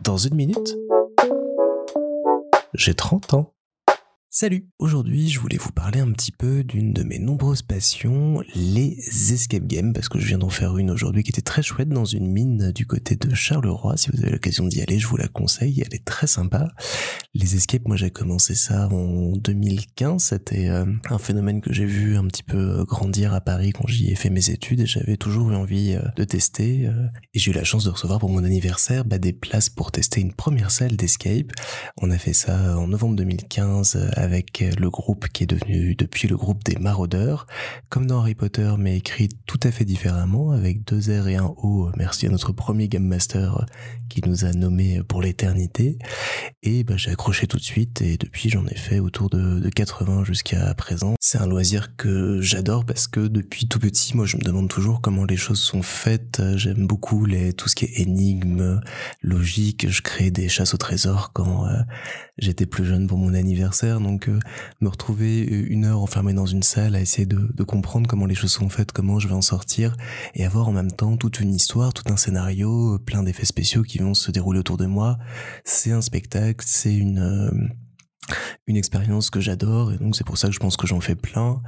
Dans une minute, j'ai 30 ans. Salut Aujourd'hui, je voulais vous parler un petit peu d'une de mes nombreuses passions, les escape games, parce que je viens d'en faire une aujourd'hui qui était très chouette dans une mine du côté de Charleroi. Si vous avez l'occasion d'y aller, je vous la conseille, elle est très sympa. Les escapes, moi j'ai commencé ça en 2015, c'était euh, un phénomène que j'ai vu un petit peu grandir à Paris quand j'y ai fait mes études et j'avais toujours eu envie euh, de tester. Euh, et j'ai eu la chance de recevoir pour mon anniversaire bah, des places pour tester une première salle d'escape. On a fait ça en novembre 2015 avec le groupe qui est devenu depuis le groupe des maraudeurs, comme dans Harry Potter, mais écrit tout à fait différemment, avec deux R et un O. Merci à notre premier Game Master qui nous a nommés pour l'éternité. Et bah, j'ai accroché tout de suite et depuis j'en ai fait autour de, de 80 jusqu'à présent. C'est un loisir que j'adore parce que depuis tout petit, moi je me demande toujours comment les choses sont faites. J'aime beaucoup tout ce qui est énigmes, logique. Je crée des chasses au trésor quand euh, j'étais plus jeune pour mon anniversaire. Euh, me retrouver une heure enfermé dans une salle à essayer de, de, comprendre comment les choses sont faites, comment je vais en sortir, et avoir en même temps toute une histoire, tout un scénario, plein d'effets spéciaux qui vont se dérouler autour de moi. C'est un spectacle, c'est une... Une expérience que j'adore et donc c'est pour ça que je pense que j'en fais plein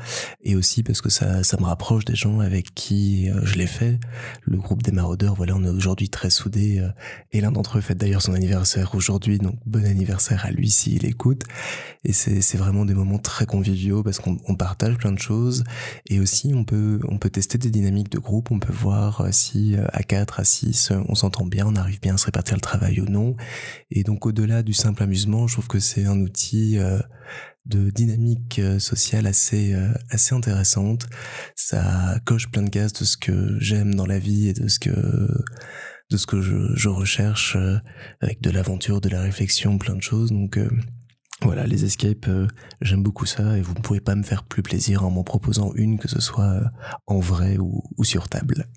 et aussi parce que ça, ça me rapproche des gens avec qui euh, je l'ai fait. Le groupe des maraudeurs, voilà, on est aujourd'hui très soudés euh, et l'un d'entre eux fête d'ailleurs son anniversaire aujourd'hui, donc bon anniversaire à lui s'il écoute. Et c'est vraiment des moments très conviviaux parce qu'on partage plein de choses et aussi on peut on peut tester des dynamiques de groupe, on peut voir euh, si à 4, à 6, on s'entend bien, on arrive bien à se répartir le travail ou non. Et donc au-delà du simple amusement, je trouve que c'est un outil de dynamique euh, sociale assez euh, assez intéressante. Ça coche plein de cases de ce que j'aime dans la vie et de ce que de ce que je, recherche avec de l'aventure, de la réflexion, plein de choses. Donc voilà, les escapes, j'aime beaucoup ça et vous ne pouvez pas me faire plus plaisir en m'en proposant une, que ce soit en vrai ou sur table.